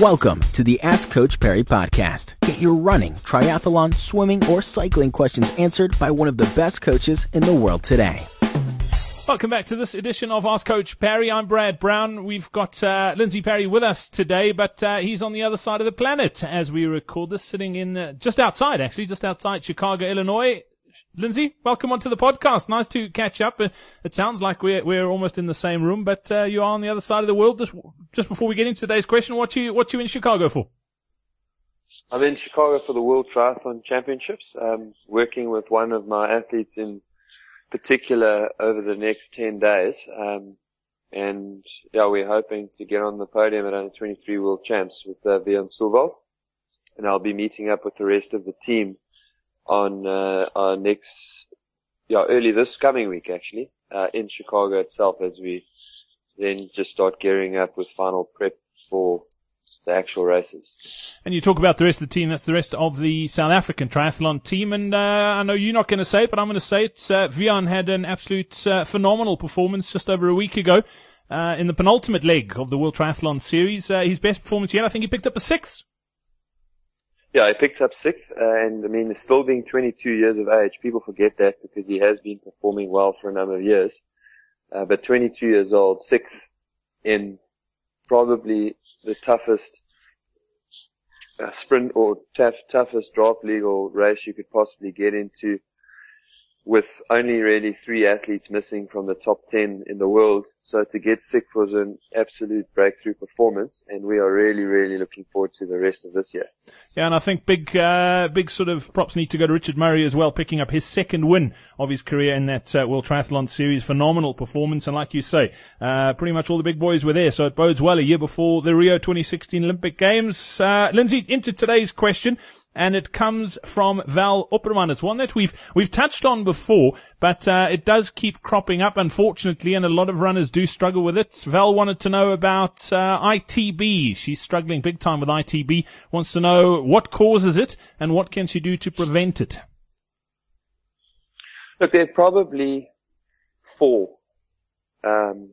Welcome to the Ask Coach Parry podcast. Get your running, triathlon, swimming, or cycling questions answered by one of the best coaches in the world today. Welcome back to this edition of Ask Coach Parry. I'm Brad Brown. We've got uh, Lindsay Parry with us today, but uh, he's on the other side of the planet as we record this, sitting in uh, just outside, actually, just outside Chicago, Illinois. Lindsay, welcome onto the podcast. Nice to catch up. Uh, it sounds like we're we're almost in the same room, but uh, you are on the other side of the world. Just just before we get into today's question, what you what you in Chicago for? I'm in Chicago for the World Triathlon Championships. Um, working with one of my athletes in particular over the next ten days, um, and yeah, we're hoping to get on the podium at under 23 World Champs with uh, Wian Sullwald, and I'll be meeting up with the rest of the team on uh, our next, yeah, early this coming week actually, uh, in Chicago itself as we then just start gearing up with final prep for the actual races. And you talk about the rest of the team. That's the rest of the South African triathlon team. And uh, I know you're not going to say it, but I'm going to say it. Uh, Wian had an absolute uh, phenomenal performance just over a week ago uh, in the penultimate leg of the World Triathlon Series. Uh, his best performance yet. I think he picked up a sixth. Yeah, he picked up sixth, and I mean, still being 22 years of age, people forget that because he has been performing well for a number of years. Uh, but 22 years old, sixth in probably the toughest uh, sprint or tough, toughest draft legal race you could possibly get into with only really three athletes missing from the top 10 in the world. So to get sixth was an absolute breakthrough performance and we are really, really looking forward to the rest of this year. Yeah, and I think big, uh, big sort of props need to go to Richard Murray as well, picking up his second win of his career in that uh, World Triathlon Series. Phenomenal performance. And like you say, uh, pretty much all the big boys were there. So it bodes well a year before the Rio 2016 Olympic Games. Uh, Lindsay, into today's question and it comes from Val Opperman. It's one that we've we've touched on before, but uh, it does keep cropping up, unfortunately, and a lot of runners do struggle with it. Val wanted to know about uh, ITB. She's struggling big time with ITB. Wants to know what causes it and what can she do to prevent it. Look, there are probably four um,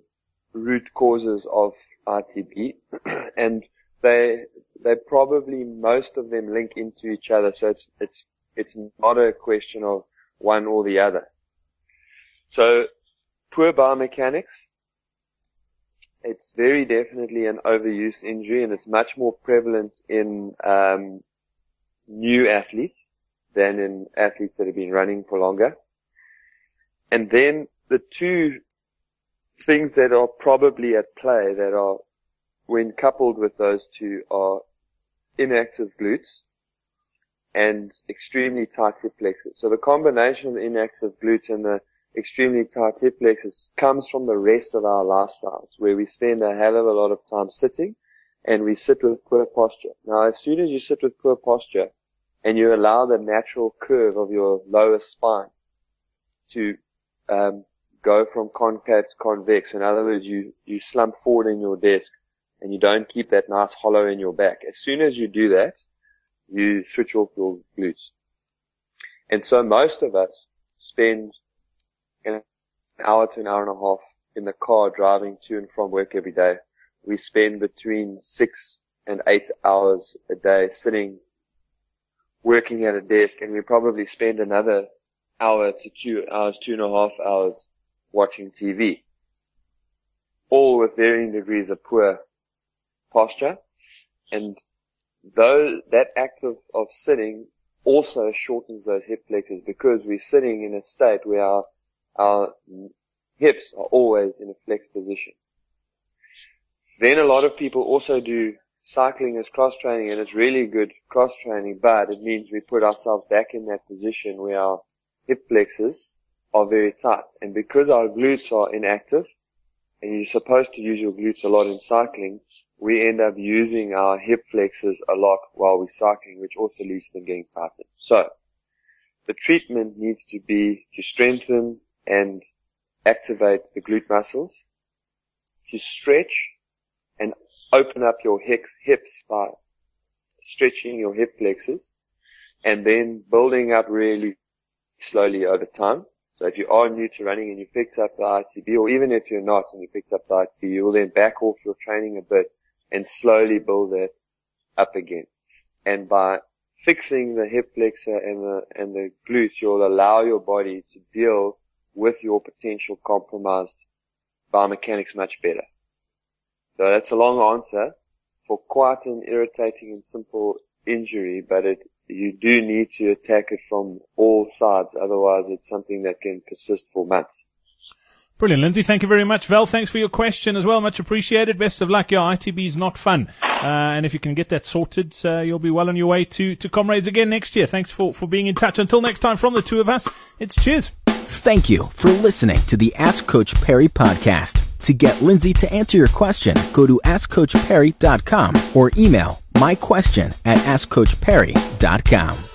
root causes of ITB, and they they probably most of them link into each other. So it's it's it's not a question of one or the other. So poor biomechanics. It's very definitely an overuse injury, and it's much more prevalent in um, new athletes than in athletes that have been running for longer. And then the two things that are probably at play that are when coupled with those two are inactive glutes and extremely tight hip flexors. So the combination of inactive glutes and the extremely tight hip flexors comes from the rest of our lifestyles where we spend a hell of a lot of time sitting and we sit with poor posture. Now as soon as you sit with poor posture and you allow the natural curve of your lower spine to um, go from concave to convex, in other words, you, you slump forward in your desk and you don't keep that nice hollow in your back. As soon as you do that, you switch off your glutes. And so most of us spend an hour to an hour and a half in the car driving to and from work every day. We spend between six and eight hours a day sitting working at a desk and we probably spend another hour to two hours, two and a half hours watching TV. All with varying degrees of poor posture. And though that act of, of sitting also shortens those hip flexors because we're sitting in a state where our, our hips are always in a flex position. Then a lot of people also do cycling as cross training and it's really good cross training, but it means we put ourselves back in that position where our hip flexors are very tight. And because our glutes are inactive, and you're supposed to use your glutes a lot in cycling, we end up using our hip flexors a lot while we're cycling, which also leads to them getting tightened. So, the treatment needs to be to strengthen and activate the glute muscles, to stretch and open up your hips by stretching your hip flexors, and then building up really slowly over time. So if you are new to running and you picked up the ITB, or even if you're not and you picked up the ITB, you will then back off your training a bit and slowly build that up again. And by fixing the hip flexor and the, and the glutes, you'll allow your body to deal with your potential compromised biomechanics much better. So that's a long answer for quite an irritating and simple injury, but it, you do need to attack it from all sides. Otherwise it's something that can persist for months. Brilliant, Lindsay. Thank you very much. Val, thanks for your question as well. Much appreciated. Best of luck. Your ITB is not fun. Uh, and if you can get that sorted, uh, you'll be well on your way to, to Comrades again next year. Thanks for, for being in touch. Until next time from the two of us, it's cheers. Thank you for listening to the Ask Coach Parry podcast. To get Lindsay to answer your question, go to AskCoachParry.com or email my question at AskCoachParry.com.